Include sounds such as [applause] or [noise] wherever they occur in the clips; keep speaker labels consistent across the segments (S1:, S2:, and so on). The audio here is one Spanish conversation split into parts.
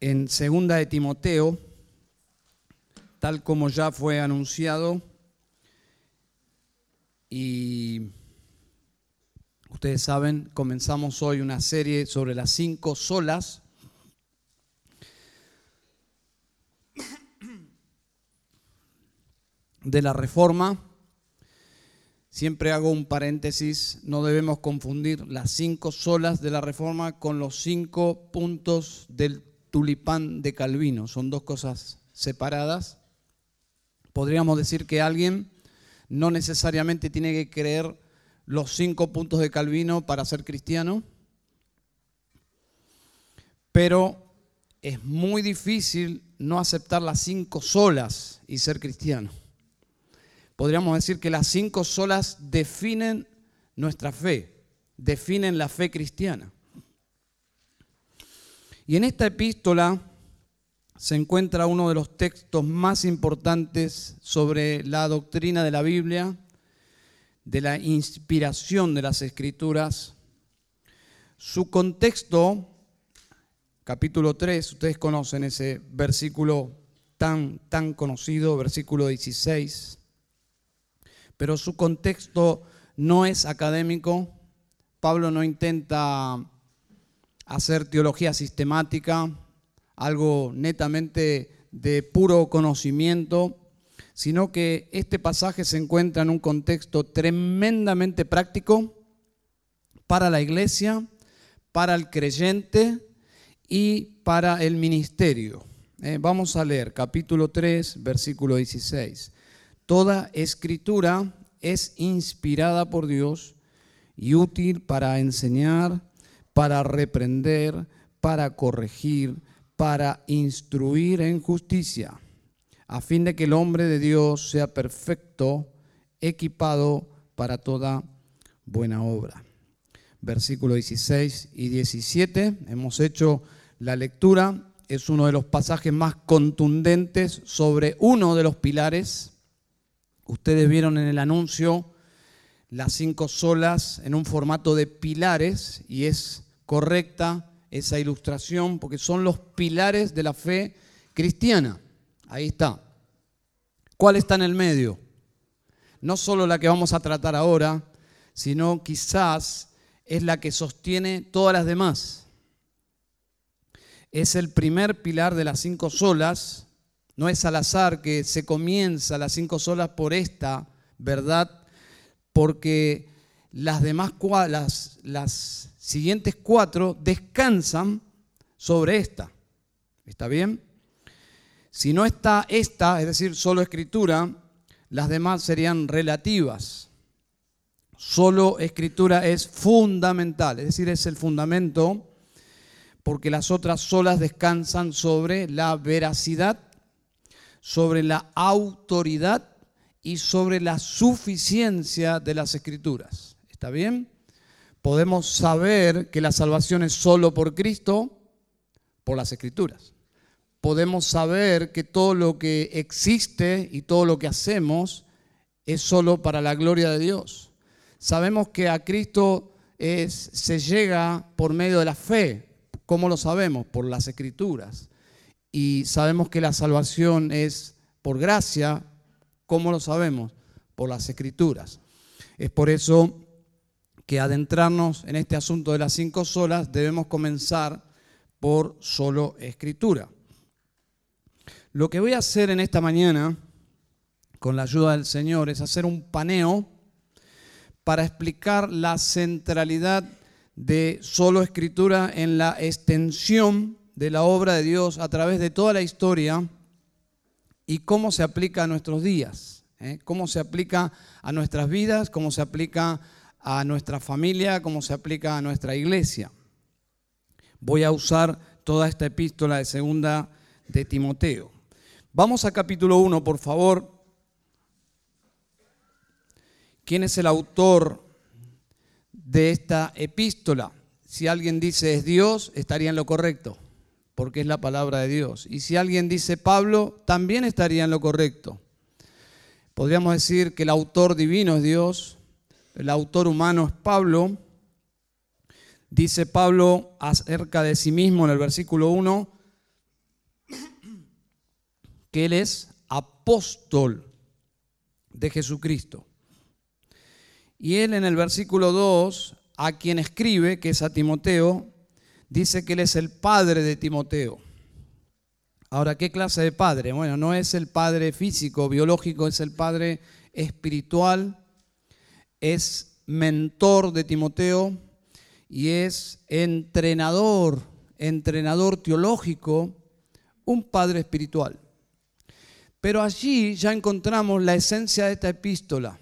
S1: en segunda de Timoteo, tal como ya fue anunciado y ustedes saben, comenzamos hoy una serie sobre las cinco solas. de la Reforma. Siempre hago un paréntesis, no debemos confundir las cinco solas de la Reforma con los cinco puntos del tulipán de Calvino. Son dos cosas separadas. Podríamos decir que alguien no necesariamente tiene que creer los cinco puntos de Calvino para ser cristiano, pero es muy difícil no aceptar las cinco solas y ser cristiano podríamos decir que las cinco solas definen nuestra fe, definen la fe cristiana. Y en esta epístola se encuentra uno de los textos más importantes sobre la doctrina de la Biblia, de la inspiración de las escrituras. Su contexto, capítulo 3, ustedes conocen ese versículo tan, tan conocido, versículo 16 pero su contexto no es académico. Pablo no intenta hacer teología sistemática, algo netamente de puro conocimiento, sino que este pasaje se encuentra en un contexto tremendamente práctico para la iglesia, para el creyente y para el ministerio. Eh, vamos a leer capítulo 3, versículo 16. Toda escritura es inspirada por Dios y útil para enseñar, para reprender, para corregir, para instruir en justicia, a fin de que el hombre de Dios sea perfecto, equipado para toda buena obra. Versículo 16 y 17, hemos hecho la lectura, es uno de los pasajes más contundentes sobre uno de los pilares Ustedes vieron en el anuncio las cinco solas en un formato de pilares y es correcta esa ilustración porque son los pilares de la fe cristiana. Ahí está. ¿Cuál está en el medio? No solo la que vamos a tratar ahora, sino quizás es la que sostiene todas las demás. Es el primer pilar de las cinco solas no es al azar que se comienza las cinco solas por esta verdad, porque las demás las, las siguientes cuatro descansan sobre esta. ¿Está bien? Si no está esta, es decir, solo escritura, las demás serían relativas. Solo escritura es fundamental, es decir, es el fundamento, porque las otras solas descansan sobre la veracidad sobre la autoridad y sobre la suficiencia de las escrituras. ¿Está bien? Podemos saber que la salvación es solo por Cristo, por las escrituras. Podemos saber que todo lo que existe y todo lo que hacemos es solo para la gloria de Dios. Sabemos que a Cristo se llega por medio de la fe. ¿Cómo lo sabemos? Por las escrituras y sabemos que la salvación es por gracia. ¿Cómo lo sabemos? Por las escrituras. Es por eso que adentrarnos en este asunto de las cinco solas debemos comenzar por solo escritura. Lo que voy a hacer en esta mañana, con la ayuda del Señor, es hacer un paneo para explicar la centralidad de solo escritura en la extensión de la obra de Dios a través de toda la historia y cómo se aplica a nuestros días, ¿eh? cómo se aplica a nuestras vidas, cómo se aplica a nuestra familia, cómo se aplica a nuestra iglesia. Voy a usar toda esta epístola de segunda de Timoteo. Vamos a capítulo 1, por favor. ¿Quién es el autor de esta epístola? Si alguien dice es Dios, estaría en lo correcto porque es la palabra de Dios. Y si alguien dice Pablo, también estaría en lo correcto. Podríamos decir que el autor divino es Dios, el autor humano es Pablo. Dice Pablo acerca de sí mismo en el versículo 1 que él es apóstol de Jesucristo. Y él en el versículo 2, a quien escribe, que es a Timoteo, dice que él es el padre de Timoteo. Ahora, ¿qué clase de padre? Bueno, no es el padre físico, biológico, es el padre espiritual, es mentor de Timoteo y es entrenador, entrenador teológico, un padre espiritual. Pero allí ya encontramos la esencia de esta epístola.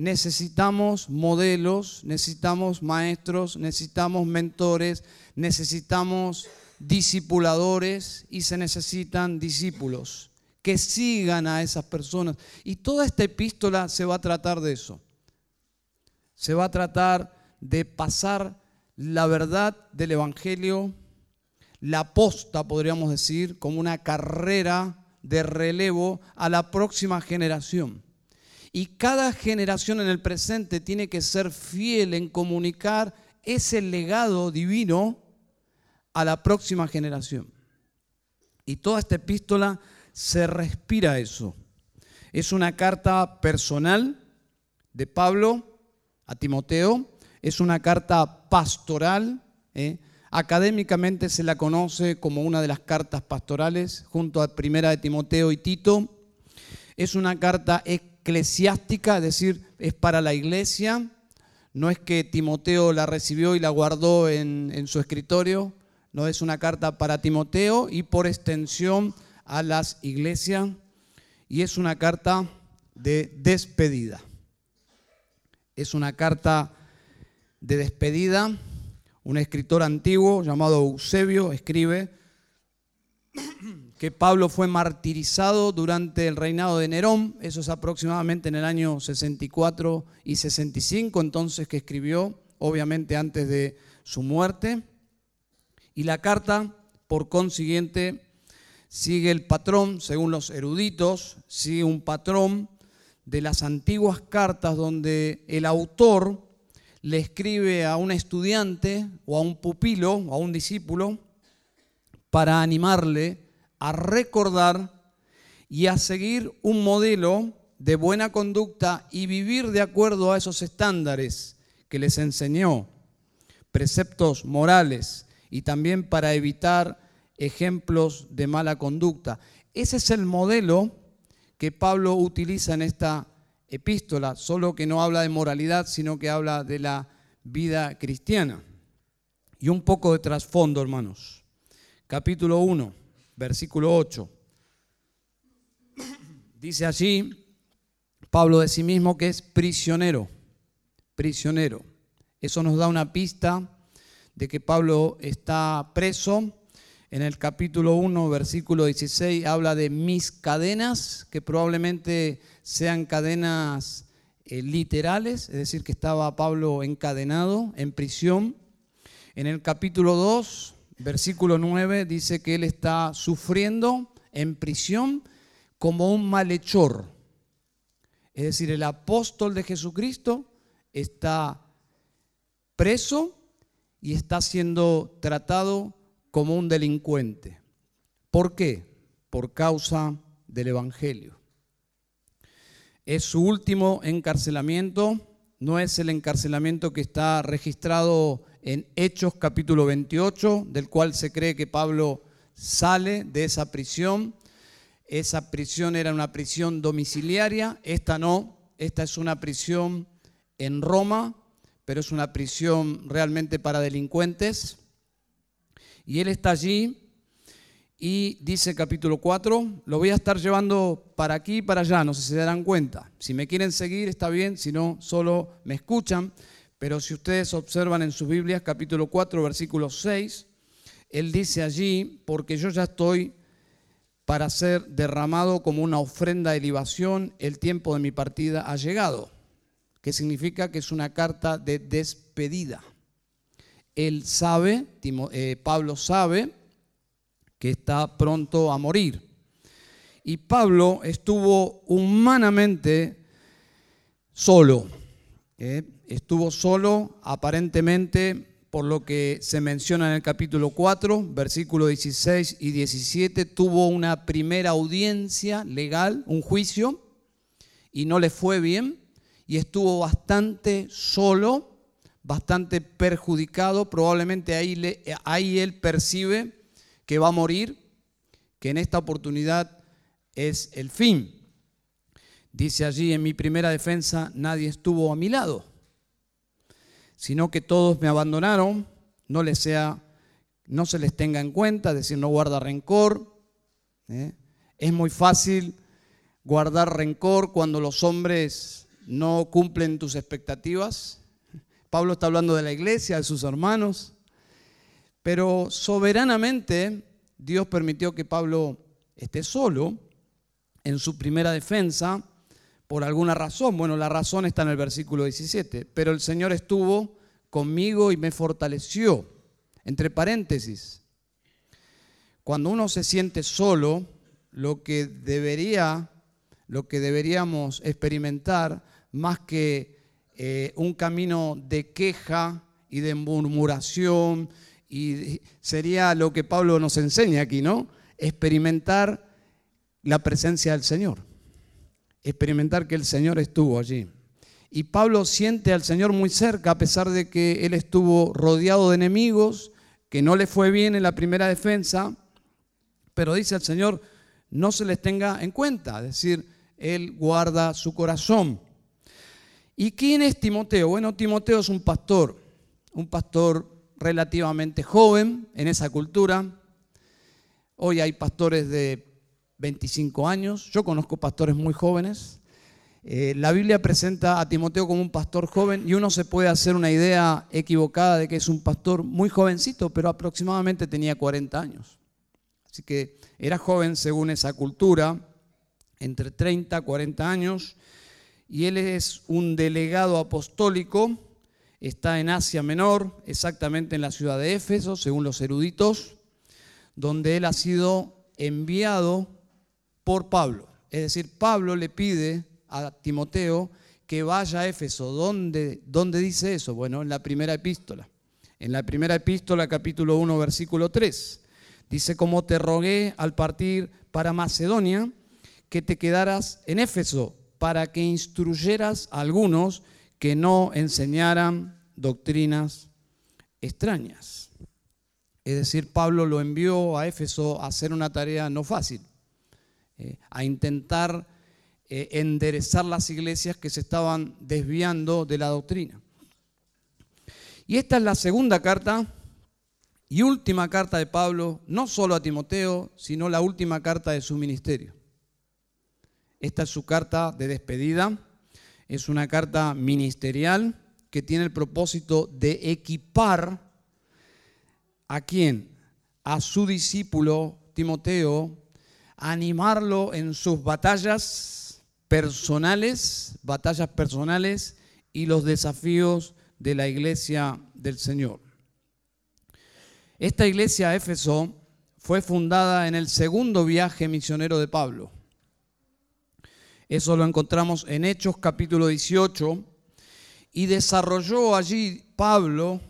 S1: Necesitamos modelos, necesitamos maestros, necesitamos mentores, necesitamos discipuladores y se necesitan discípulos que sigan a esas personas. Y toda esta epístola se va a tratar de eso. Se va a tratar de pasar la verdad del Evangelio, la posta, podríamos decir, como una carrera de relevo a la próxima generación. Y cada generación en el presente tiene que ser fiel en comunicar ese legado divino a la próxima generación. Y toda esta epístola se respira eso. Es una carta personal de Pablo a Timoteo, es una carta pastoral. ¿eh? Académicamente se la conoce como una de las cartas pastorales, junto a Primera de Timoteo y Tito. Es una carta es decir, es para la iglesia. No es que Timoteo la recibió y la guardó en, en su escritorio, no es una carta para Timoteo y por extensión a las iglesias. Y es una carta de despedida. Es una carta de despedida un escritor antiguo llamado Eusebio escribe que Pablo fue martirizado durante el reinado de Nerón, eso es aproximadamente en el año 64 y 65, entonces que escribió, obviamente antes de su muerte. Y la carta, por consiguiente, sigue el patrón, según los eruditos, sigue un patrón de las antiguas cartas donde el autor le escribe a un estudiante o a un pupilo o a un discípulo para animarle a recordar y a seguir un modelo de buena conducta y vivir de acuerdo a esos estándares que les enseñó, preceptos morales y también para evitar ejemplos de mala conducta. Ese es el modelo que Pablo utiliza en esta epístola, solo que no habla de moralidad, sino que habla de la vida cristiana. Y un poco de trasfondo, hermanos. Capítulo 1, versículo 8. Dice allí Pablo de sí mismo que es prisionero, prisionero. Eso nos da una pista de que Pablo está preso. En el capítulo 1, versículo 16, habla de mis cadenas, que probablemente sean cadenas eh, literales, es decir, que estaba Pablo encadenado en prisión. En el capítulo 2, versículo 9, dice que él está sufriendo en prisión como un malhechor. Es decir, el apóstol de Jesucristo está preso y está siendo tratado como un delincuente. ¿Por qué? Por causa del Evangelio. Es su último encarcelamiento, no es el encarcelamiento que está registrado en Hechos capítulo 28, del cual se cree que Pablo sale de esa prisión. Esa prisión era una prisión domiciliaria, esta no, esta es una prisión en Roma, pero es una prisión realmente para delincuentes. Y él está allí y dice capítulo 4, lo voy a estar llevando para aquí y para allá, no sé si se darán cuenta. Si me quieren seguir está bien, si no, solo me escuchan. Pero si ustedes observan en sus Biblias, capítulo 4, versículo 6, él dice allí, porque yo ya estoy para ser derramado como una ofrenda de libación, el tiempo de mi partida ha llegado, que significa que es una carta de despedida. Él sabe, eh, Pablo sabe, que está pronto a morir. Y Pablo estuvo humanamente solo. ¿Eh? Estuvo solo aparentemente por lo que se menciona en el capítulo 4, versículos 16 y 17, tuvo una primera audiencia legal, un juicio, y no le fue bien, y estuvo bastante solo, bastante perjudicado, probablemente ahí, ahí él percibe que va a morir, que en esta oportunidad es el fin. Dice allí, en mi primera defensa nadie estuvo a mi lado, sino que todos me abandonaron, no, les sea, no se les tenga en cuenta, decir, no guarda rencor. ¿eh? Es muy fácil guardar rencor cuando los hombres no cumplen tus expectativas. Pablo está hablando de la iglesia, de sus hermanos, pero soberanamente Dios permitió que Pablo esté solo en su primera defensa por alguna razón. Bueno, la razón está en el versículo 17. Pero el Señor estuvo conmigo y me fortaleció. Entre paréntesis, cuando uno se siente solo, lo que debería, lo que deberíamos experimentar, más que eh, un camino de queja y de murmuración, y sería lo que Pablo nos enseña aquí, ¿no? Experimentar la presencia del Señor experimentar que el Señor estuvo allí. Y Pablo siente al Señor muy cerca, a pesar de que él estuvo rodeado de enemigos, que no le fue bien en la primera defensa, pero dice al Señor, no se les tenga en cuenta, es decir, él guarda su corazón. ¿Y quién es Timoteo? Bueno, Timoteo es un pastor, un pastor relativamente joven en esa cultura. Hoy hay pastores de 25 años. Yo conozco pastores muy jóvenes. Eh, la Biblia presenta a Timoteo como un pastor joven y uno se puede hacer una idea equivocada de que es un pastor muy jovencito, pero aproximadamente tenía 40 años. Así que era joven según esa cultura, entre 30 y 40 años, y él es un delegado apostólico, está en Asia Menor, exactamente en la ciudad de Éfeso, según los eruditos, donde él ha sido enviado por Pablo. Es decir, Pablo le pide a Timoteo que vaya a Éfeso. ¿Dónde, ¿Dónde dice eso? Bueno, en la primera epístola. En la primera epístola, capítulo 1, versículo 3. Dice, como te rogué al partir para Macedonia, que te quedaras en Éfeso para que instruyeras a algunos que no enseñaran doctrinas extrañas. Es decir, Pablo lo envió a Éfeso a hacer una tarea no fácil. Eh, a intentar eh, enderezar las iglesias que se estaban desviando de la doctrina. Y esta es la segunda carta y última carta de Pablo, no solo a Timoteo, sino la última carta de su ministerio. Esta es su carta de despedida, es una carta ministerial que tiene el propósito de equipar a quién? A su discípulo Timoteo animarlo en sus batallas personales, batallas personales y los desafíos de la iglesia del Señor. Esta iglesia Éfeso fue fundada en el segundo viaje misionero de Pablo. Eso lo encontramos en Hechos capítulo 18 y desarrolló allí Pablo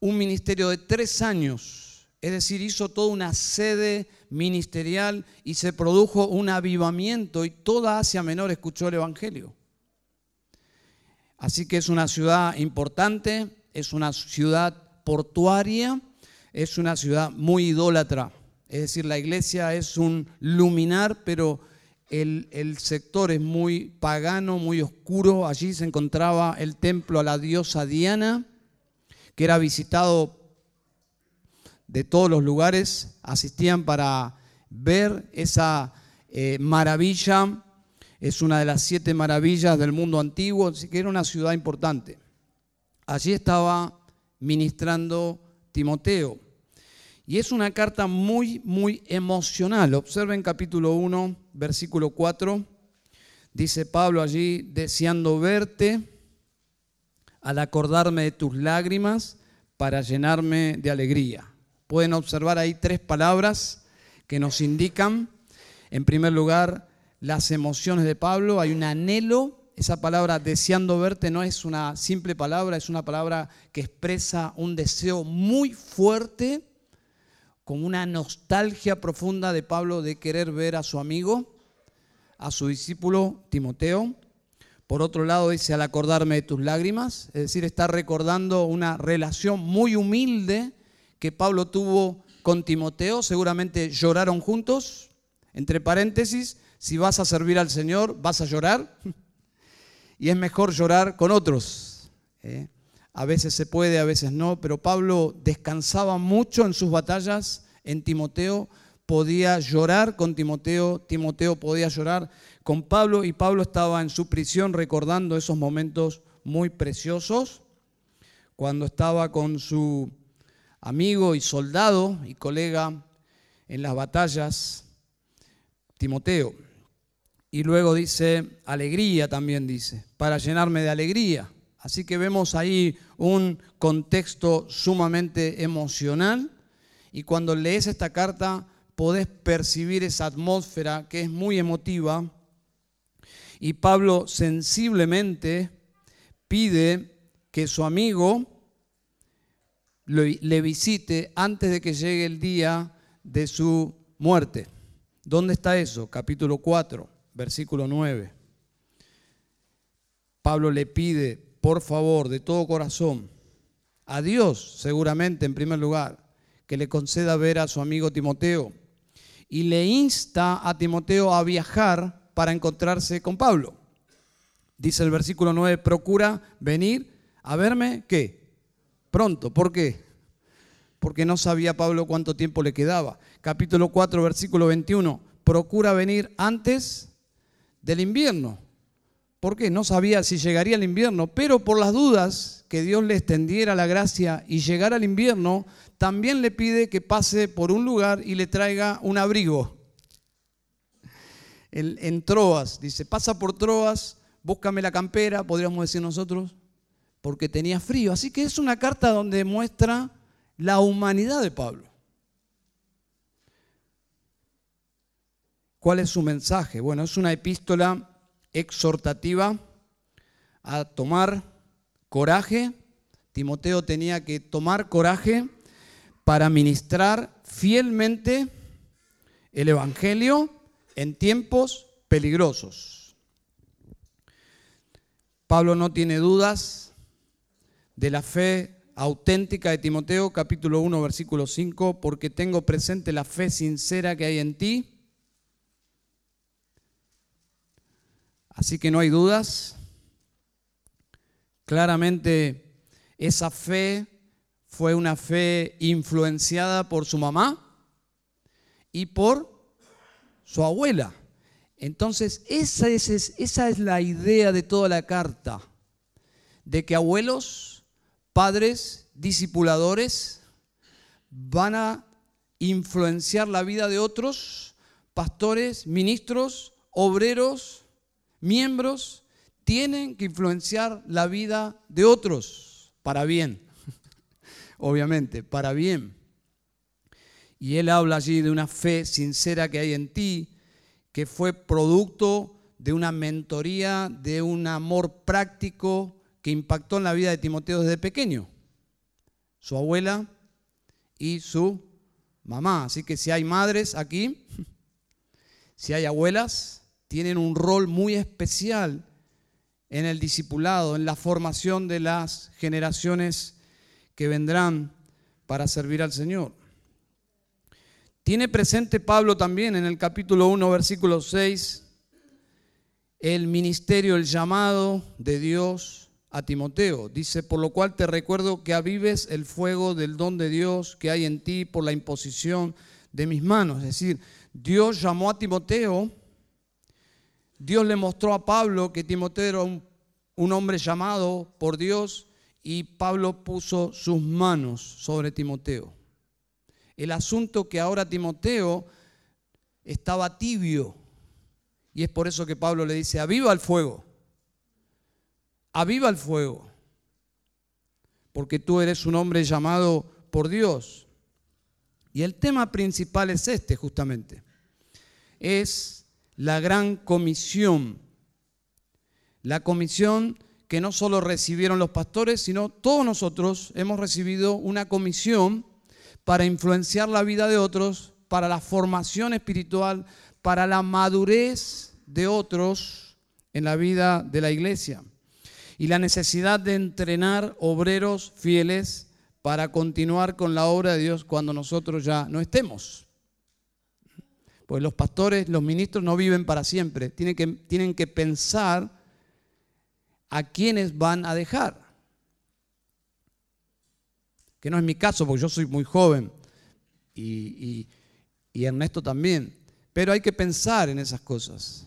S1: un ministerio de tres años, es decir, hizo toda una sede ministerial y se produjo un avivamiento y toda Asia Menor escuchó el Evangelio. Así que es una ciudad importante, es una ciudad portuaria, es una ciudad muy idólatra. Es decir, la iglesia es un luminar, pero el, sector es muy pagano, muy oscuro. Allí se encontraba el templo a la diosa Diana, que era visitado de todos los lugares asistían para ver esa eh, maravilla. Es una de las siete maravillas del mundo antiguo, así que era una ciudad importante. Allí estaba ministrando Timoteo. Y es una carta muy, muy emocional. Observen capítulo 1, versículo 4. Dice Pablo allí, deseando verte, al acordarme de tus lágrimas, para llenarme de alegría. Pueden observar ahí tres palabras que nos indican, en primer lugar, las emociones de Pablo. Hay un anhelo esa palabra deseando verte no es una simple palabra, es una palabra que expresa un deseo muy fuerte, como una nostalgia profunda de Pablo de querer ver a su amigo, a su discípulo Timoteo. Por otro lado, dice, al acordarme de tus lágrimas, es decir, está recordando una relación muy humilde que Pablo tuvo con Timoteo, seguramente lloraron juntos, entre paréntesis, si vas a servir al Señor, vas a llorar, [laughs] y es mejor llorar con otros. ¿eh? A veces se puede, a veces no, pero Pablo descansaba mucho en sus batallas en Timoteo, podía llorar con Timoteo, Timoteo podía llorar con Pablo y Pablo estaba en su prisión recordando esos momentos muy preciosos cuando estaba con su amigo y soldado y colega en las batallas, Timoteo. Y luego dice, alegría también dice, para llenarme de alegría. Así que vemos ahí un contexto sumamente emocional y cuando lees esta carta podés percibir esa atmósfera que es muy emotiva y Pablo sensiblemente pide que su amigo le visite antes de que llegue el día de su muerte. ¿Dónde está eso? Capítulo 4, versículo 9. Pablo le pide, por favor, de todo corazón, a Dios seguramente en primer lugar, que le conceda ver a su amigo Timoteo. Y le insta a Timoteo a viajar para encontrarse con Pablo. Dice el versículo 9, procura venir a verme, ¿qué? Pronto. ¿Por qué? Porque no sabía Pablo cuánto tiempo le quedaba. Capítulo 4, versículo 21. Procura venir antes del invierno. ¿Por qué? No sabía si llegaría el invierno, pero por las dudas que Dios le extendiera la gracia y llegara al invierno, también le pide que pase por un lugar y le traiga un abrigo. En, Troas, dice, pasa por Troas, búscame la campera, podríamos decir nosotros, porque tenía frío. Así que es una carta donde muestra la humanidad de Pablo. ¿Cuál es su mensaje? Bueno, es una epístola exhortativa a tomar coraje. Timoteo tenía que tomar coraje para ministrar fielmente el Evangelio en tiempos peligrosos. Pablo no tiene dudas de la fe auténtica de Timoteo, capítulo 1, versículo 5, porque tengo presente la fe sincera que hay en ti. Así que no hay dudas. Claramente esa fe fue una fe influenciada por su mamá y por su abuela. Entonces, esa es, esa es la idea de toda la carta, de que abuelos padres, discipuladores, van a influenciar la vida de otros, pastores, ministros, obreros, miembros, tienen que influenciar la vida de otros para bien, [laughs] obviamente, para bien. Y él habla allí de una fe sincera que hay en ti, que fue producto de una mentoría, de un amor práctico, que impactó en la vida de Timoteo desde pequeño. Su abuela y su mamá. Así que si hay madres aquí, [laughs] si hay abuelas, tienen un rol muy especial en el discipulado, en la formación de las generaciones que vendrán para servir al Señor. Tiene presente Pablo también en el capítulo 1, versículo 6, el ministerio, el llamado de Dios a Timoteo. Dice, por lo cual te recuerdo que avives el fuego del don de Dios que hay en ti por la imposición de mis manos. Es decir, Dios llamó a Timoteo, Dios le mostró a Pablo que Timoteo era un, un hombre llamado por Dios y Pablo puso sus manos sobre Timoteo. El asunto que ahora Timoteo estaba tibio y es por eso que Pablo le dice, aviva el fuego aviva el fuego, porque tú eres un hombre llamado por Dios. Y el tema principal es este justamente, es la gran comisión, la comisión que no solo recibieron los pastores, sino todos nosotros hemos recibido una comisión para influenciar la vida de otros, para la formación espiritual, para la madurez de otros en la vida de la iglesia y la necesidad de entrenar obreros fieles para continuar con la obra de Dios cuando nosotros ya no estemos. Pues los pastores, los ministros no viven para siempre, tienen que, tienen que pensar a quiénes van a dejar. Que no es mi caso, porque yo soy muy joven y, y Ernesto también. Pero hay que pensar en esas cosas.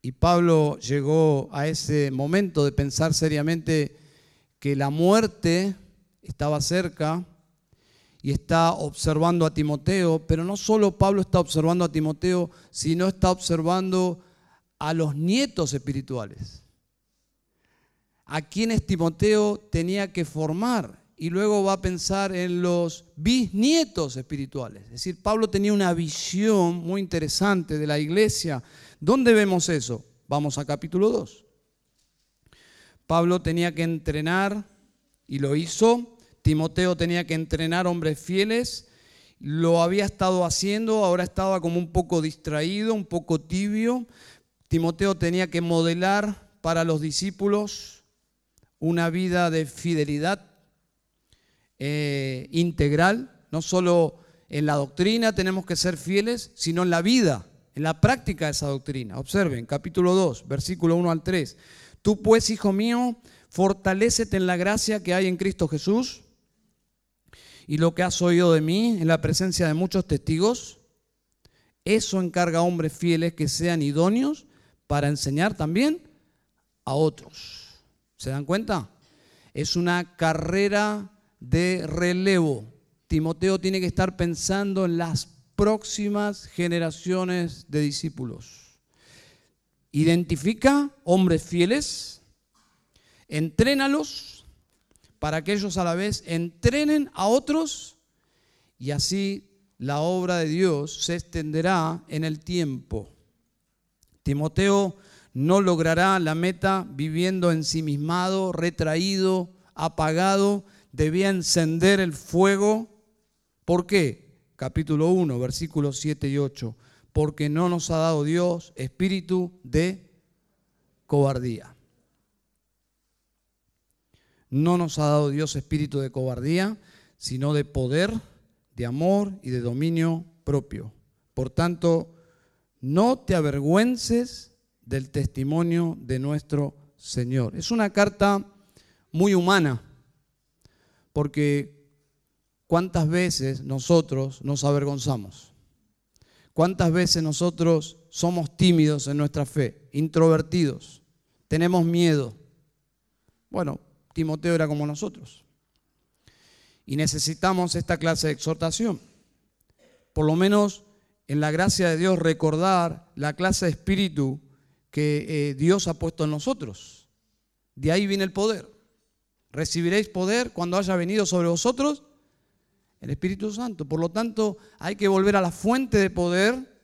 S1: Y Pablo llegó a ese momento de pensar seriamente que la muerte estaba cerca y está observando a Timoteo, pero no solo Pablo está observando a Timoteo, sino está observando a los nietos espirituales, a quienes Timoteo tenía que formar. Y luego va a pensar en los bisnietos espirituales. Es decir, Pablo tenía una visión muy interesante de la iglesia. ¿Dónde vemos eso? Vamos a capítulo 2. Pablo tenía que entrenar y lo hizo. Timoteo tenía que entrenar hombres fieles. Lo había estado haciendo, ahora estaba como un poco distraído, un poco tibio. Timoteo tenía que modelar para los discípulos una vida de fidelidad eh, integral, no solo en la doctrina tenemos que ser fieles, sino en la vida, en la práctica de esa doctrina. Observen, capítulo 2, versículo 1 al 3. Tú pues, hijo mío, fortalécete en la gracia que hay en Cristo Jesús y lo que has oído de mí en la presencia de muchos testigos, eso encarga a hombres fieles que sean idóneos para enseñar también a otros. ¿Se dan cuenta? Es una carrera de relevo. Timoteo tiene que estar pensando en las próximas generaciones de discípulos. Identifica hombres fieles entrénalos para que ellos a la vez entrenen a otros y así la obra de Dios se extenderá en el tiempo. Timoteo no logrará la meta viviendo ensimismado, retraído, apagado. Debía encender el fuego. ¿Por qué? Capítulo 1, versículos 7 y 8. Porque no nos ha dado Dios espíritu de cobardía no nos ha dado Dios espíritu de cobardía, sino de poder, de amor y de dominio propio. Por tanto, no te avergüences del testimonio de nuestro Señor. Es una carta muy humana, porque ¿cuántas veces nosotros nos avergonzamos? ¿Cuántas veces nosotros somos tímidos en nuestra fe, introvertidos, tenemos miedo? Bueno, Timoteo era como nosotros. Y necesitamos esta clase de exhortación. Por lo menos en la gracia de Dios recordar la clase de espíritu que eh, Dios ha puesto en nosotros. De ahí viene el poder. Recibiréis poder cuando haya venido sobre vosotros el Espíritu Santo. Por lo tanto, hay que volver a la fuente de poder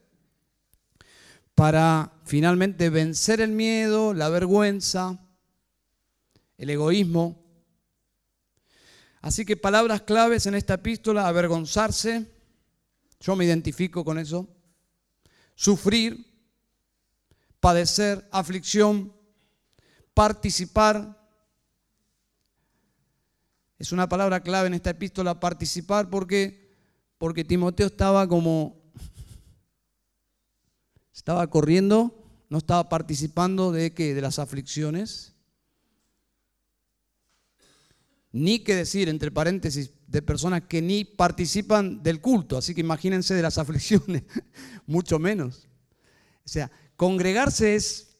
S1: para finalmente vencer el miedo, la vergüenza, el egoísmo. Así que palabras claves en esta epístola, avergonzarse, yo me identifico con eso, sufrir, padecer, aflicción, participar. Es una palabra clave en esta epístola, participar, porque, porque Timoteo estaba como, estaba corriendo, no estaba participando de qué, de las aflicciones ni que decir, entre paréntesis, de personas que ni participan del culto, así que imagínense de las aflicciones, [laughs] mucho menos. O sea, congregarse es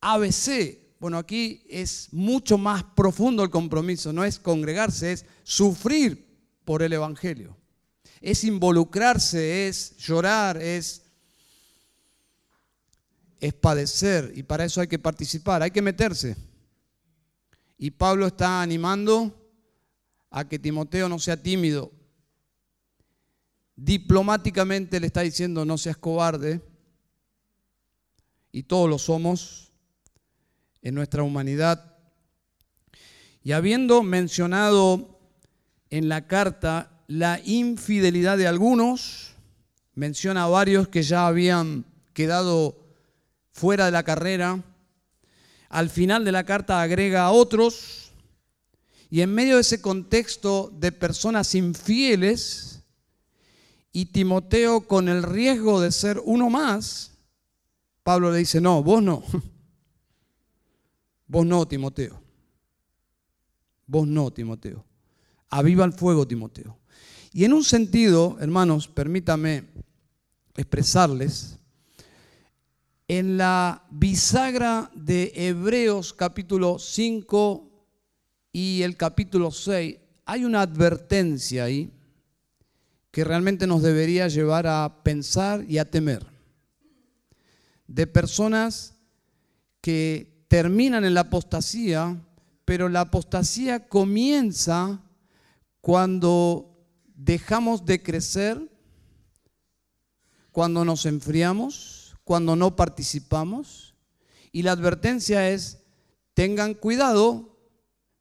S1: ABC. Bueno, aquí es mucho más profundo el compromiso, no es congregarse, es sufrir por el Evangelio. Es involucrarse, es llorar, es, es padecer, y para eso hay que participar, hay que meterse. Y Pablo está animando a que Timoteo no sea tímido. Diplomáticamente le está diciendo no seas cobarde, y todos lo somos. En nuestra humanidad. Y habiendo mencionado en la carta la infidelidad de algunos, menciona a varios que ya habían quedado fuera de la carrera. Al final de la carta agrega a otros. Y en medio de ese contexto de personas infieles, y Timoteo con el riesgo de ser uno más, Pablo le dice, no, vos no. [laughs] Vos no, Timoteo. Vos no, Timoteo. Aviva el fuego, Timoteo. Y en un sentido, hermanos, permítame expresarles, en la bisagra de Hebreos capítulo 5 y el capítulo 6 hay una advertencia ahí que realmente nos debería llevar a pensar y a temer. De personas que terminan en la apostasía, pero la apostasía comienza cuando dejamos de crecer, cuando nos enfriamos, cuando no participamos. Y la advertencia es, tengan cuidado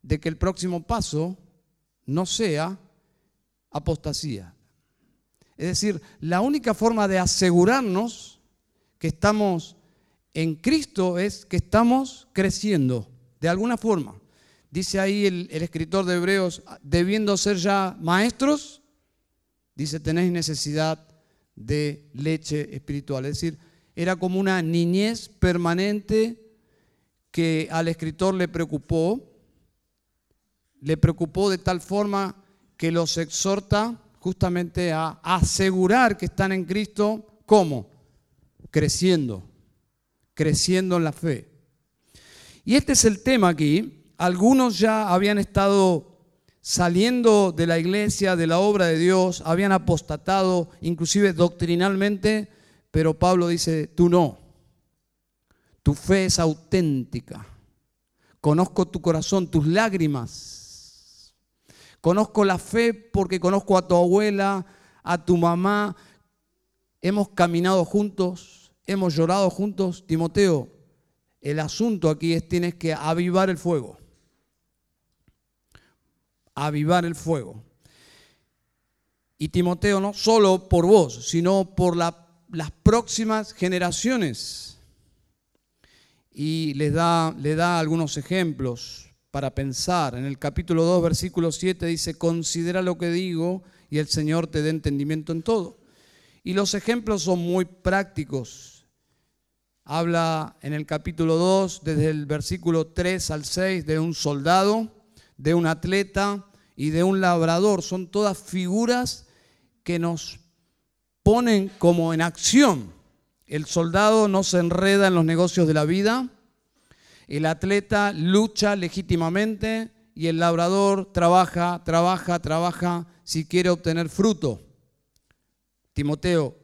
S1: de que el próximo paso no sea apostasía. Es decir, la única forma de asegurarnos que estamos en Cristo es que estamos creciendo, de alguna forma. Dice ahí el, escritor de Hebreos, debiendo ser ya maestros, dice, tenéis necesidad de leche espiritual. Es decir, era como una niñez permanente que al escritor le preocupó, le preocupó de tal forma que los exhorta justamente a asegurar que están en Cristo, ¿cómo? Creciendo, creciendo en la fe. Y este es el tema aquí. Algunos ya habían estado saliendo de la iglesia, de la obra de Dios, habían apostatado, inclusive doctrinalmente, pero Pablo dice, tú no. Tu fe es auténtica. Conozco tu corazón, tus lágrimas. Conozco la fe porque conozco a tu abuela, a tu mamá. Hemos caminado juntos, hemos llorado juntos, Timoteo, el asunto aquí es tienes que avivar el fuego. Avivar el fuego. Y Timoteo no solo por vos, sino por las próximas generaciones. Y les da, le da algunos ejemplos para pensar. En el capítulo 2, versículo 7 dice, considera lo que digo y el Señor te dé entendimiento en todo. Y los ejemplos son muy prácticos habla en el capítulo 2, desde el versículo 3 al 6, de un soldado, de un atleta y de un labrador. Son todas figuras que nos ponen como en acción. El soldado no se enreda en los negocios de la vida, el atleta lucha legítimamente y el labrador trabaja, trabaja, trabaja si quiere obtener fruto. Timoteo,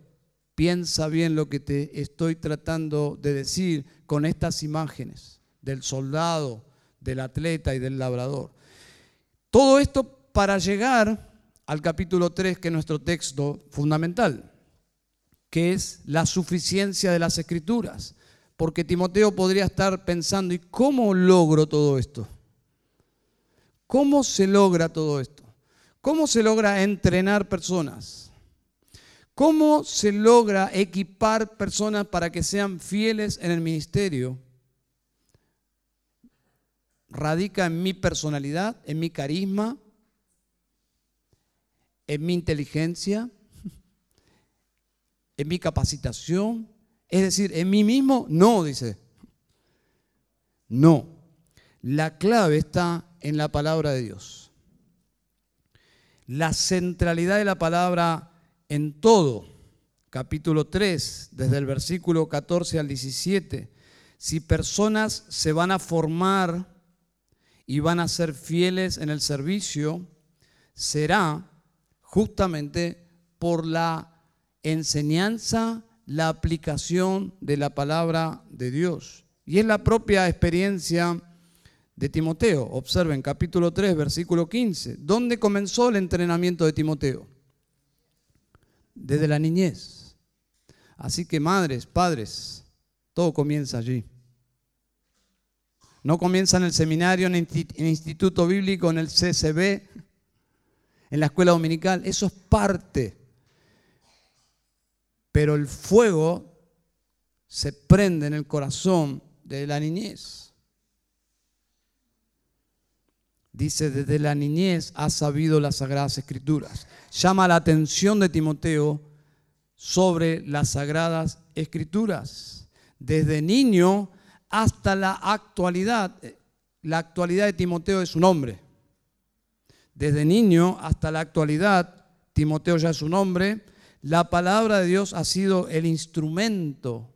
S1: Piensa bien lo que te estoy tratando de decir con estas imágenes del soldado, del atleta y del labrador. Todo esto para llegar al capítulo 3, que es nuestro texto fundamental, que es la suficiencia de las escrituras. Porque Timoteo podría estar pensando, ¿y cómo logro todo esto? ¿Cómo se logra todo esto? ¿Cómo se logra entrenar personas? ¿Cómo se logra equipar personas para que sean fieles en el ministerio? Radica en mi personalidad, en mi carisma, en mi inteligencia, [laughs] en mi capacitación. Es decir, en mí mismo, no, dice. No. La clave está en la palabra de Dios. La centralidad de la palabra en todo, capítulo 3, desde el versículo 14 al 17, si personas se van a formar y van a ser fieles en el servicio, será justamente por la enseñanza, la aplicación de la palabra de Dios. Y es la propia experiencia de Timoteo. Observen capítulo 3, versículo 15. ¿Dónde comenzó el entrenamiento de Timoteo? Desde la niñez. Así que madres, padres, todo comienza allí. No comienza en el seminario, en el instituto bíblico, en el CCB, en la escuela dominical. Eso es parte. Pero el fuego se prende en el corazón de la niñez. Dice, desde la niñez ha sabido las sagradas escrituras. Llama la atención de Timoteo sobre las sagradas escrituras. Desde niño hasta la actualidad. La actualidad de Timoteo es su nombre. Desde niño hasta la actualidad, Timoteo ya es su nombre. La palabra de Dios ha sido el instrumento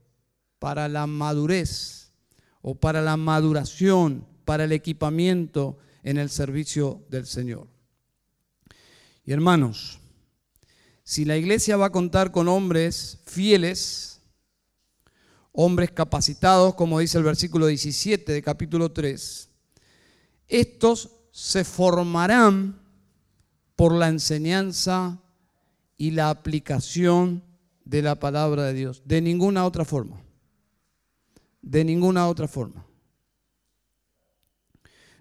S1: para la madurez o para la maduración, para el equipamiento en el servicio del Señor. Y hermanos, si la iglesia va a contar con hombres fieles, hombres capacitados, como dice el versículo 17 de capítulo 3. Estos se formarán por la enseñanza y la aplicación de la palabra de Dios. De ninguna otra forma. De ninguna otra forma.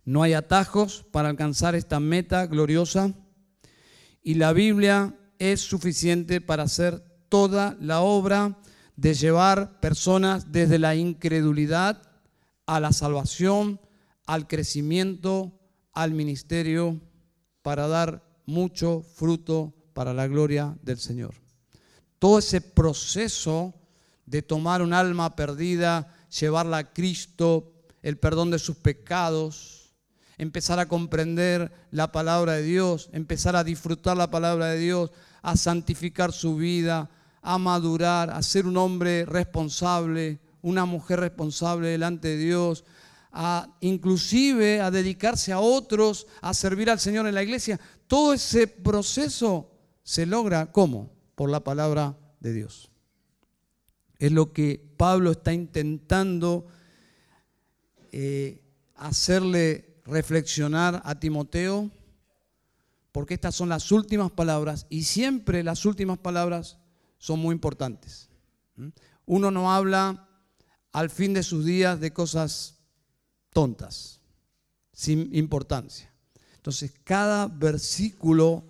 S1: No hay atajos para alcanzar esta meta gloriosa y la Biblia es suficiente para hacer toda la obra de llevar personas desde la incredulidad a la salvación, al crecimiento, al ministerio, para dar mucho fruto para la gloria del Señor. Todo ese proceso de tomar un alma perdida, llevarla a Cristo, el perdón de sus pecados, empezar a comprender la palabra de Dios, empezar a disfrutar la palabra de Dios, a santificar su vida, a madurar, a ser un hombre responsable, una mujer responsable delante de Dios, a inclusive a dedicarse a otros, a servir al Señor en la iglesia. Todo ese proceso se logra ¿cómo? Por la palabra de Dios. Es lo que Pablo está intentando eh, hacerle reflexionar a Timoteo, porque estas son las últimas palabras y siempre las últimas palabras son muy importantes. Uno no habla al fin de sus días de cosas tontas, sin importancia. Entonces, cada versículo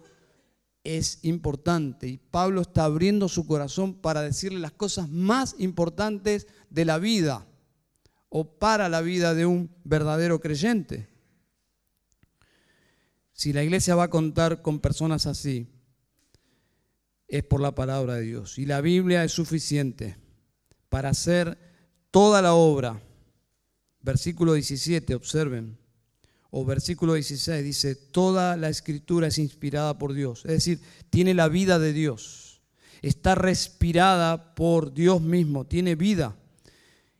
S1: es importante y Pablo está abriendo su corazón para decirle las cosas más importantes de la vida o para la vida de un verdadero creyente. Si la iglesia va a contar con personas así, es por la palabra de Dios. Y la Biblia es suficiente para hacer toda la obra. Versículo 17, observen. O versículo 16 dice, toda la escritura es inspirada por Dios. Es decir, tiene la vida de Dios. Está respirada por Dios mismo. Tiene vida.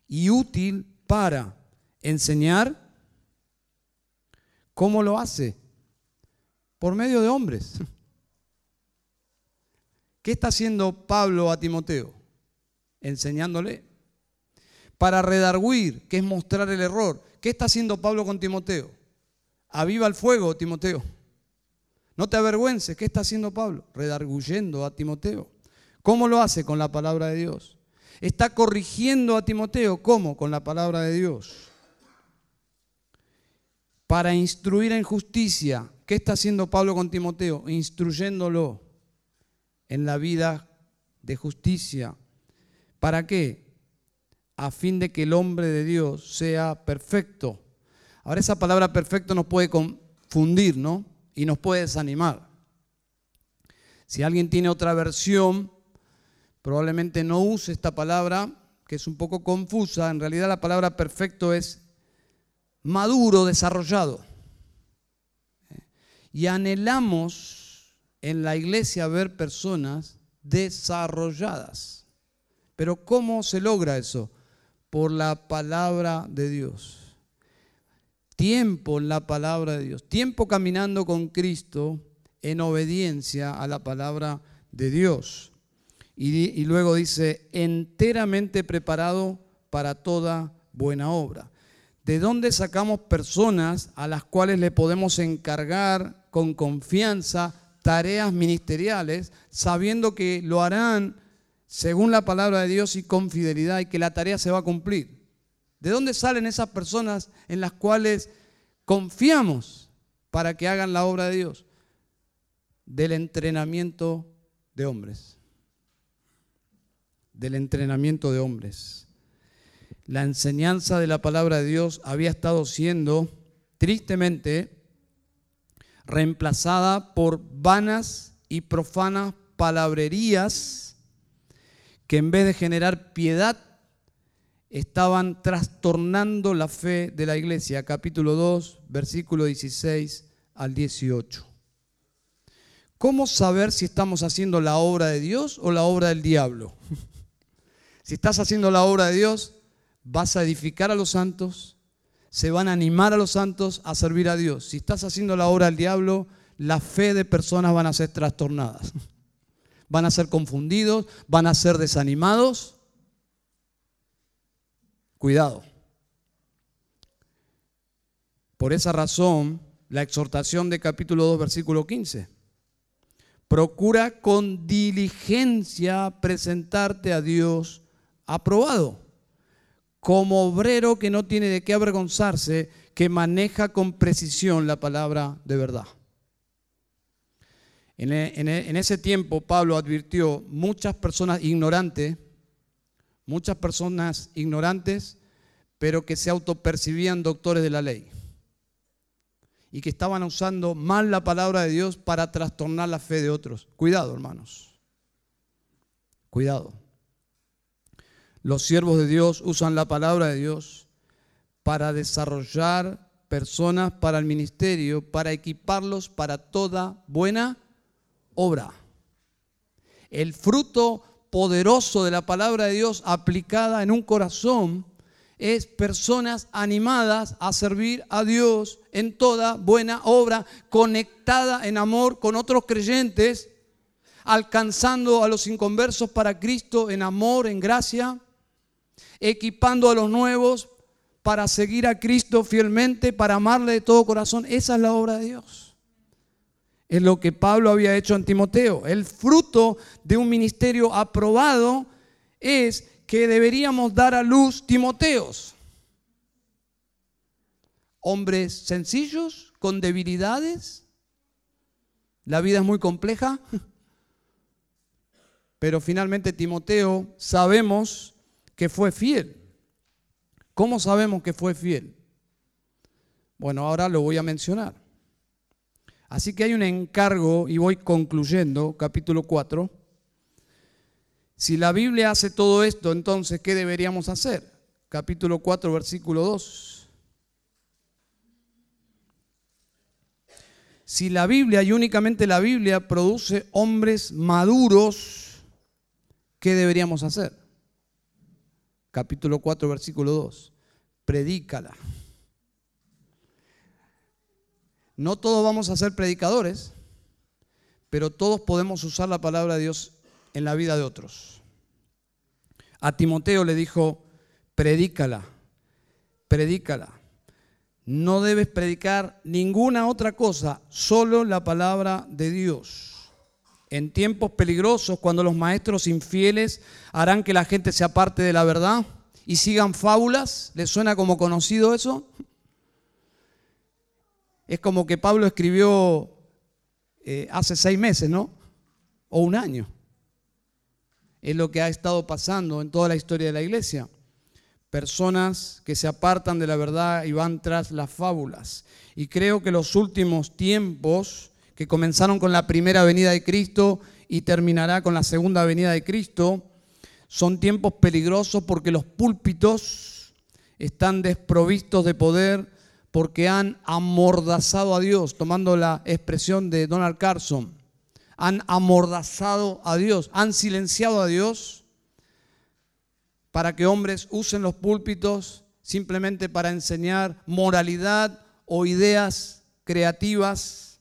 S1: Y útil para enseñar. ¿Cómo lo hace? Por medio de hombres. ¿Qué está haciendo Pablo a Timoteo? Enseñándole. Para redarguir, que es mostrar el error. ¿Qué está haciendo Pablo con Timoteo? Aviva el fuego, Timoteo. No te avergüences. ¿Qué está haciendo Pablo? Redarguyendo a Timoteo. ¿Cómo lo hace? Con la palabra de Dios. Está corrigiendo a Timoteo. ¿Cómo? Con la palabra de Dios. Para instruir en justicia. ¿Qué está haciendo Pablo con Timoteo? Instruyéndolo en la vida de justicia. ¿Para qué? A fin de que el hombre de Dios sea perfecto. Ahora esa palabra perfecto nos puede confundir, ¿no? Y nos puede desanimar. Si alguien tiene otra versión, probablemente no use esta palabra, que es un poco confusa. En realidad la palabra perfecto es maduro, desarrollado. Y anhelamos en la iglesia ver personas desarrolladas. Pero ¿cómo se logra eso? Por la palabra de Dios. Tiempo en la palabra de Dios. Tiempo caminando con Cristo en obediencia a la palabra de Dios. Y, luego dice, enteramente preparado para toda buena obra. ¿De dónde sacamos personas a las cuales le podemos encargar con confianza tareas ministeriales, sabiendo que lo harán según la palabra de Dios y con fidelidad y que la tarea se va a cumplir. ¿De dónde salen esas personas en las cuales confiamos para que hagan la obra de Dios? Del entrenamiento de hombres. Del entrenamiento de hombres. La enseñanza de la palabra de Dios había estado siendo, tristemente, reemplazada por vanas y profanas palabrerías que en vez de generar piedad, estaban trastornando la fe de la iglesia. Capítulo 2, versículo 16 al 18. ¿Cómo saber si estamos haciendo la obra de Dios o la obra del diablo? [laughs] si estás haciendo la obra de Dios, vas a edificar a los santos, se van a animar a los santos a servir a Dios. Si estás haciendo la obra del diablo, la fe de personas van a ser trastornadas. Van a ser confundidos, van a ser desanimados. Cuidado. Por esa razón, la exhortación de capítulo 2, versículo 15. Procura con diligencia presentarte a Dios aprobado como obrero que no tiene de qué avergonzarse, que maneja con precisión la palabra de verdad. En, e, e, en, ese tiempo Pablo advirtió muchas personas ignorantes, muchas personas ignorantes, pero que se autopercibían doctores de la ley y que estaban usando mal la palabra de Dios para trastornar la fe de otros. Cuidado, hermanos. Cuidado. Los siervos de Dios usan la palabra de Dios para desarrollar personas para el ministerio, para equiparlos para toda buena obra. El fruto poderoso de la palabra de Dios aplicada en un corazón es personas animadas a servir a Dios en toda buena obra, conectada en amor con otros creyentes, alcanzando a los inconversos para Cristo en amor, en gracia, equipando a los nuevos para seguir a Cristo fielmente, para amarle de todo corazón. Esa es la obra de Dios. Es lo que Pablo había hecho en Timoteo. El fruto de un ministerio aprobado es que deberíamos dar a luz Timoteos. Hombres sencillos, con debilidades. La vida es muy compleja. [laughs] Pero finalmente Timoteo sabemos que fue fiel. ¿Cómo sabemos que fue fiel? Bueno, ahora lo voy a mencionar. Así que hay un encargo, y voy concluyendo, capítulo 4. Si la Biblia hace todo esto, entonces, ¿qué deberíamos hacer? Capítulo 4, versículo 2. Si la Biblia y únicamente la Biblia produce hombres maduros, ¿qué deberíamos hacer? Capítulo 4, versículo 2. Predícala. No todos vamos a ser predicadores, pero todos podemos usar la palabra de Dios en la vida de otros. A Timoteo le dijo, predícala, predícala. No debes predicar ninguna otra cosa, solo la palabra de Dios en tiempos peligrosos, cuando los maestros infieles harán que la gente se aparte de la verdad y sigan fábulas. ¿Les suena como conocido eso? Es como que Pablo escribió eh, hace seis meses, ¿no? O un año. Es lo que ha estado pasando en toda la historia de la iglesia. Personas que se apartan de la verdad y van tras las fábulas. Y creo que los últimos tiempos que comenzaron con la primera venida de Cristo y terminará con la segunda venida de Cristo, son tiempos peligrosos porque los púlpitos están desprovistos de poder porque han amordazado a Dios, tomando la expresión de Donald Carson, han amordazado a Dios, han silenciado a Dios para que hombres usen los púlpitos simplemente para enseñar moralidad o ideas creativas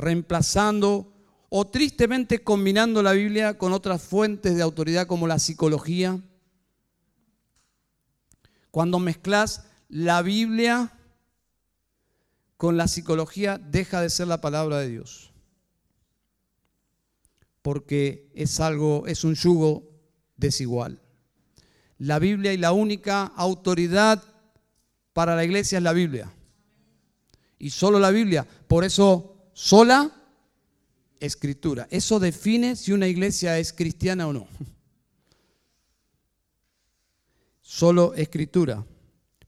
S1: reemplazando o tristemente combinando la Biblia con otras fuentes de autoridad como la psicología. Cuando mezclas la Biblia con la psicología, deja de ser la palabra de Dios. Porque es algo, es un yugo desigual. la Biblia y la única autoridad para la iglesia es la Biblia. Y solo la Biblia. Por eso, sola escritura. Eso define si una iglesia es cristiana o no. Solo escritura.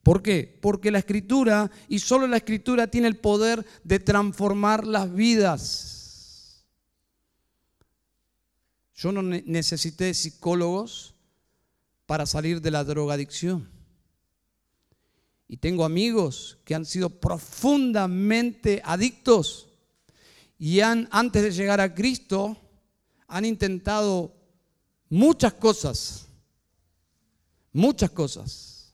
S1: ¿Por qué? Porque la escritura y solo la escritura tiene el poder de transformar las vidas. Yo no necesité psicólogos para salir de la drogadicción. Y tengo amigos que han sido profundamente adictos y han, antes de llegar a Cristo, han intentado muchas cosas, muchas cosas.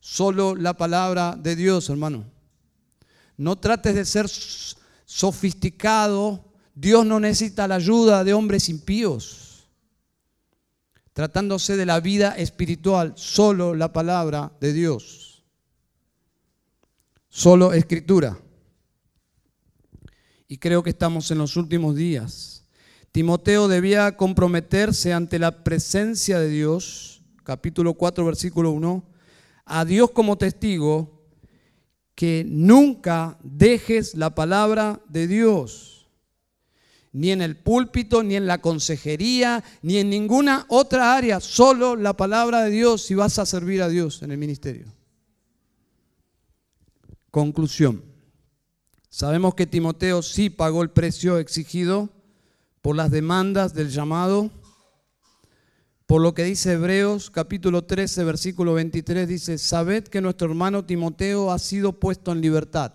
S1: Solo la palabra de Dios, hermano. No trates de ser sofisticado. Dios no necesita la ayuda de hombres impíos. Tratándose de la vida espiritual, solo la palabra de Dios. Solo escritura y creo que estamos en los últimos días. Timoteo debía comprometerse ante la presencia de Dios, capítulo 4, versículo 1, a Dios como testigo, que nunca dejes la palabra de Dios, ni en el púlpito, ni en la consejería, ni en ninguna otra área, solo la palabra de Dios si vas a servir a Dios en el ministerio. Conclusión. Sabemos que Timoteo sí pagó el precio exigido por las demandas del llamado. Por lo que dice Hebreos capítulo 13, versículo 23, dice, sabed que nuestro hermano Timoteo ha sido puesto en libertad.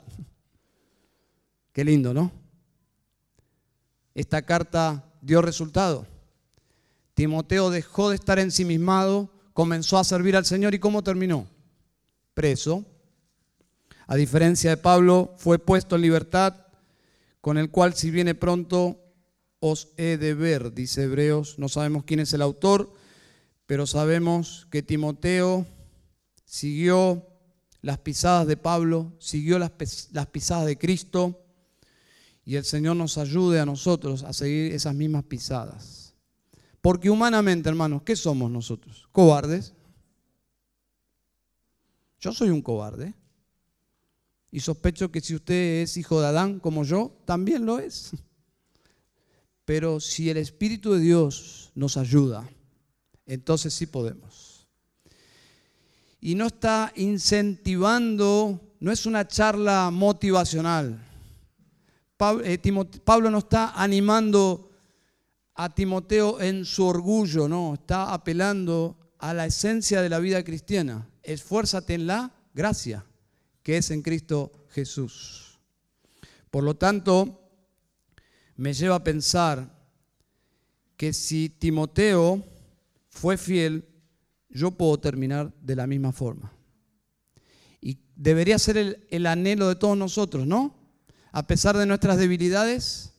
S1: Qué lindo, ¿no? Esta carta dio resultado. Timoteo dejó de estar ensimismado, comenzó a servir al Señor y ¿cómo terminó? Preso, a diferencia de Pablo, fue puesto en libertad, con el cual si viene pronto os he de ver, dice Hebreos. No sabemos quién es el autor, pero sabemos que Timoteo siguió las pisadas de Pablo, siguió las, pisadas de Cristo, y el Señor nos ayude a nosotros a seguir esas mismas pisadas. Porque humanamente, hermanos, ¿qué somos nosotros? Cobardes. Yo soy un cobarde. Y sospecho que si usted es hijo de Adán como yo, también lo es. Pero si el Espíritu de Dios nos ayuda, entonces sí podemos. Y no está incentivando, no es una charla motivacional. Eh, Pablo no está animando a Timoteo en su orgullo, no, está apelando a la esencia de la vida cristiana. Esfuérzate en la gracia que es en Cristo Jesús. Por lo tanto, me lleva a pensar que si Timoteo fue fiel, yo puedo terminar de la misma forma. Y debería ser el, anhelo de todos nosotros, ¿no? A pesar de nuestras debilidades,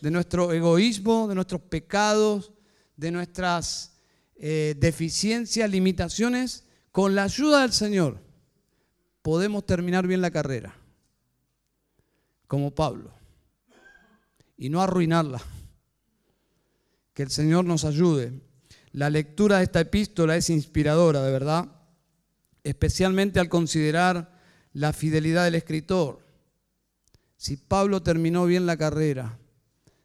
S1: de nuestro egoísmo, de nuestros pecados, de nuestras eh, deficiencias, limitaciones, con la ayuda del Señor podemos terminar bien la carrera, como Pablo, y no arruinarla. Que el Señor nos ayude. La lectura de esta epístola es inspiradora, de verdad, especialmente al considerar la fidelidad del escritor. Si Pablo terminó bien la carrera,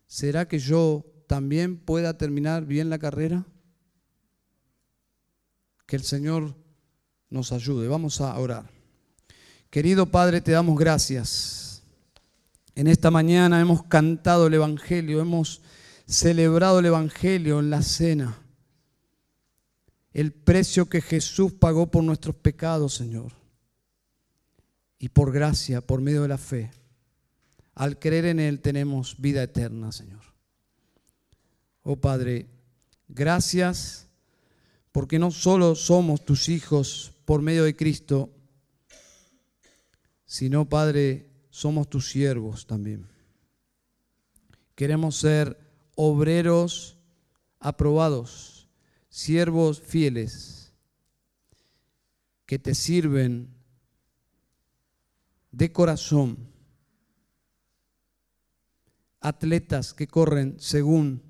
S1: ¿será que yo también pueda terminar bien la carrera? Que el Señor nos ayude. Vamos a orar. Querido Padre, te damos gracias. En esta mañana hemos cantado el Evangelio, hemos celebrado el Evangelio en la cena. El precio que Jesús pagó por nuestros pecados, Señor. Y por gracia, por medio de la fe. Al creer en Él tenemos vida eterna, Señor. Oh Padre, gracias porque no solo somos tus hijos por medio de Cristo, sino, Padre, somos tus siervos también. Queremos ser obreros aprobados, siervos fieles, que te sirven de corazón, atletas que corren según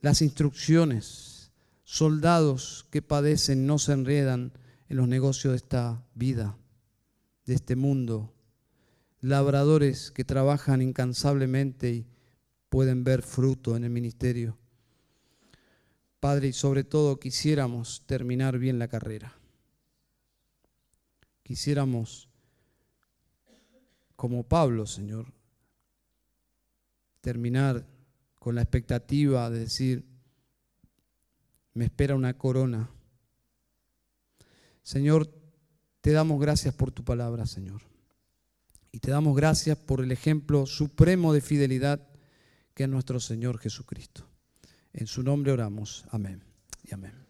S1: las instrucciones. Soldados que padecen no se enredan en los negocios de esta vida, de este mundo, labradores que trabajan incansablemente y pueden ver fruto en el ministerio. Padre, y sobre todo quisiéramos terminar bien la carrera. Quisiéramos, como Pablo, Señor, terminar con la expectativa de decir, me espera una corona. Señor, te damos gracias por tu palabra, Señor. Y te damos gracias por el ejemplo supremo de fidelidad que es nuestro Señor Jesucristo. En su nombre oramos. Amén y amén.